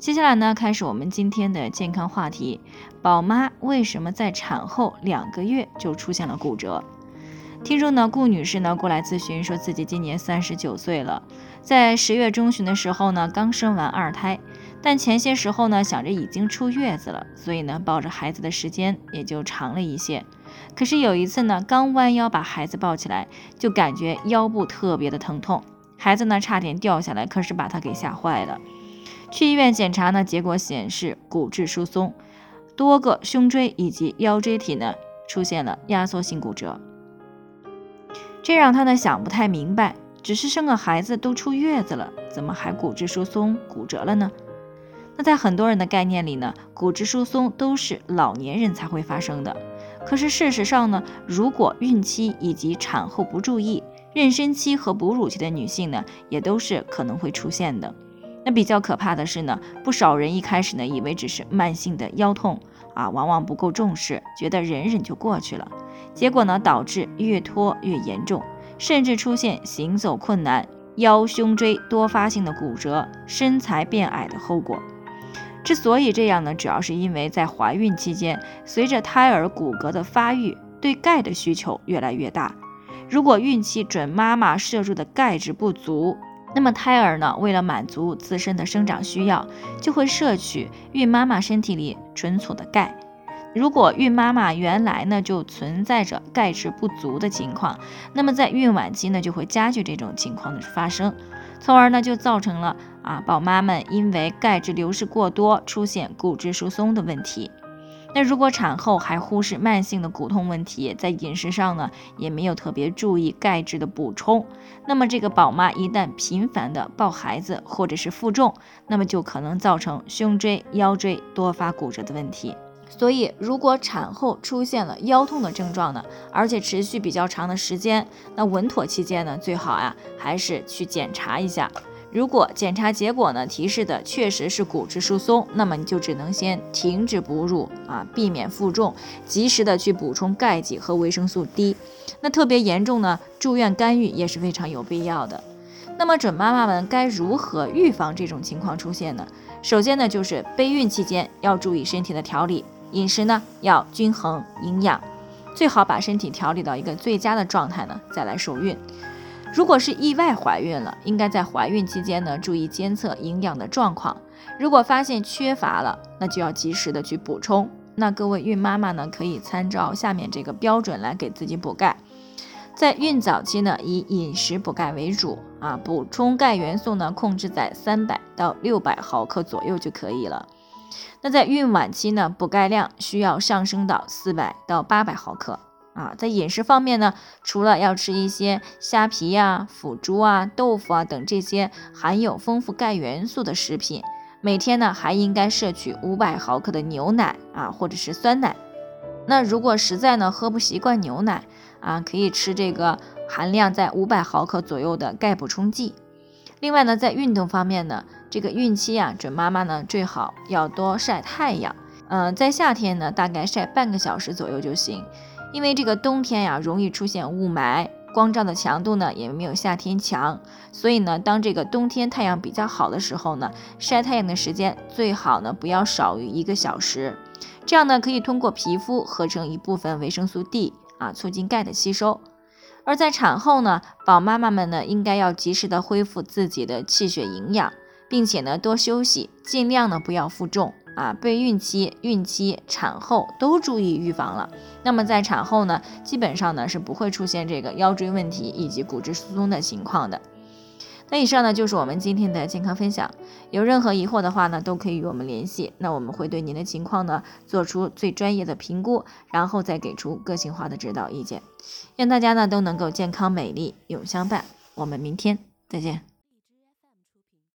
接下来呢，开始我们今天的健康话题：宝妈为什么在产后两个月就出现了骨折？听众呢，顾女士呢过来咨询，说自己今年三十九岁了，在十月中旬的时候呢，刚生完二胎，但前些时候呢，想着已经出月子了，所以呢，抱着孩子的时间也就长了一些。可是有一次呢，刚弯腰把孩子抱起来，就感觉腰部特别的疼痛，孩子呢差点掉下来，可是把她给吓坏了。去医院检查呢，结果显示骨质疏松，多个胸椎以及腰椎体呢出现了压缩性骨折，这让他呢想不太明白，只是生个孩子都出月子了，怎么还骨质疏松骨折了呢？那在很多人的概念里呢，骨质疏松都是老年人才会发生的，可是事实上呢，如果孕期以及产后不注意，妊娠期和哺乳期的女性呢，也都是可能会出现的。那比较可怕的是呢，不少人一开始呢以为只是慢性的腰痛啊，往往不够重视，觉得忍忍就过去了，结果呢导致越拖越严重，甚至出现行走困难、腰胸椎多发性的骨折、身材变矮的后果。之所以这样呢，主要是因为在怀孕期间，随着胎儿骨骼的发育，对钙的需求越来越大，如果孕期准妈妈摄入的钙质不足。那么胎儿呢，为了满足自身的生长需要，就会摄取孕妈妈身体里存储的钙。如果孕妈妈原来呢就存在着钙质不足的情况，那么在孕晚期呢就会加剧这种情况的发生，从而呢就造成了啊宝妈们因为钙质流失过多，出现骨质疏松的问题。那如果产后还忽视慢性的骨痛问题，在饮食上呢也没有特别注意钙质的补充，那么这个宝妈一旦频繁的抱孩子或者是负重，那么就可能造成胸椎、腰椎多发骨折的问题。所以，如果产后出现了腰痛的症状呢，而且持续比较长的时间，那稳妥期间呢，最好呀还是去检查一下。如果检查结果呢提示的确实是骨质疏松，那么你就只能先停止哺乳啊，避免负重，及时的去补充钙剂和维生素 D。那特别严重呢，住院干预也是非常有必要的。那么准妈妈们该如何预防这种情况出现呢？首先呢，就是备孕期间要注意身体的调理，饮食呢要均衡营养，最好把身体调理到一个最佳的状态呢，再来受孕。如果是意外怀孕了，应该在怀孕期间呢注意监测营养的状况。如果发现缺乏了，那就要及时的去补充。那各位孕妈妈呢，可以参照下面这个标准来给自己补钙。在孕早期呢，以饮食补钙为主啊，补充钙元素呢控制在三百到六百毫克左右就可以了。那在孕晚期呢，补钙量需要上升到四百到八百毫克。啊，在饮食方面呢，除了要吃一些虾皮呀、腐竹啊、豆腐啊等这些含有丰富钙元素的食品，每天呢还应该摄取五百毫克的牛奶啊，或者是酸奶。那如果实在呢喝不习惯牛奶啊，可以吃这个含量在五百毫克左右的钙补充剂。另外呢，在运动方面呢，这个孕期啊，准妈妈呢最好要多晒太阳。嗯，在夏天呢，大概晒半个小时左右就行。因为这个冬天呀，容易出现雾霾，光照的强度呢也没有夏天强，所以呢，当这个冬天太阳比较好的时候呢，晒太阳的时间最好呢不要少于一个小时，这样呢可以通过皮肤合成一部分维生素 D 啊，促进钙的吸收。而在产后呢，宝妈妈们呢应该要及时的恢复自己的气血营养，并且呢多休息，尽量呢不要负重。啊，备孕期、孕期、产后都注意预防了。那么在产后呢，基本上呢是不会出现这个腰椎问题以及骨质疏松的情况的。那以上呢就是我们今天的健康分享。有任何疑惑的话呢，都可以与我们联系。那我们会对您的情况呢做出最专业的评估，然后再给出个性化的指导意见，愿大家呢都能够健康美丽永相伴。我们明天再见。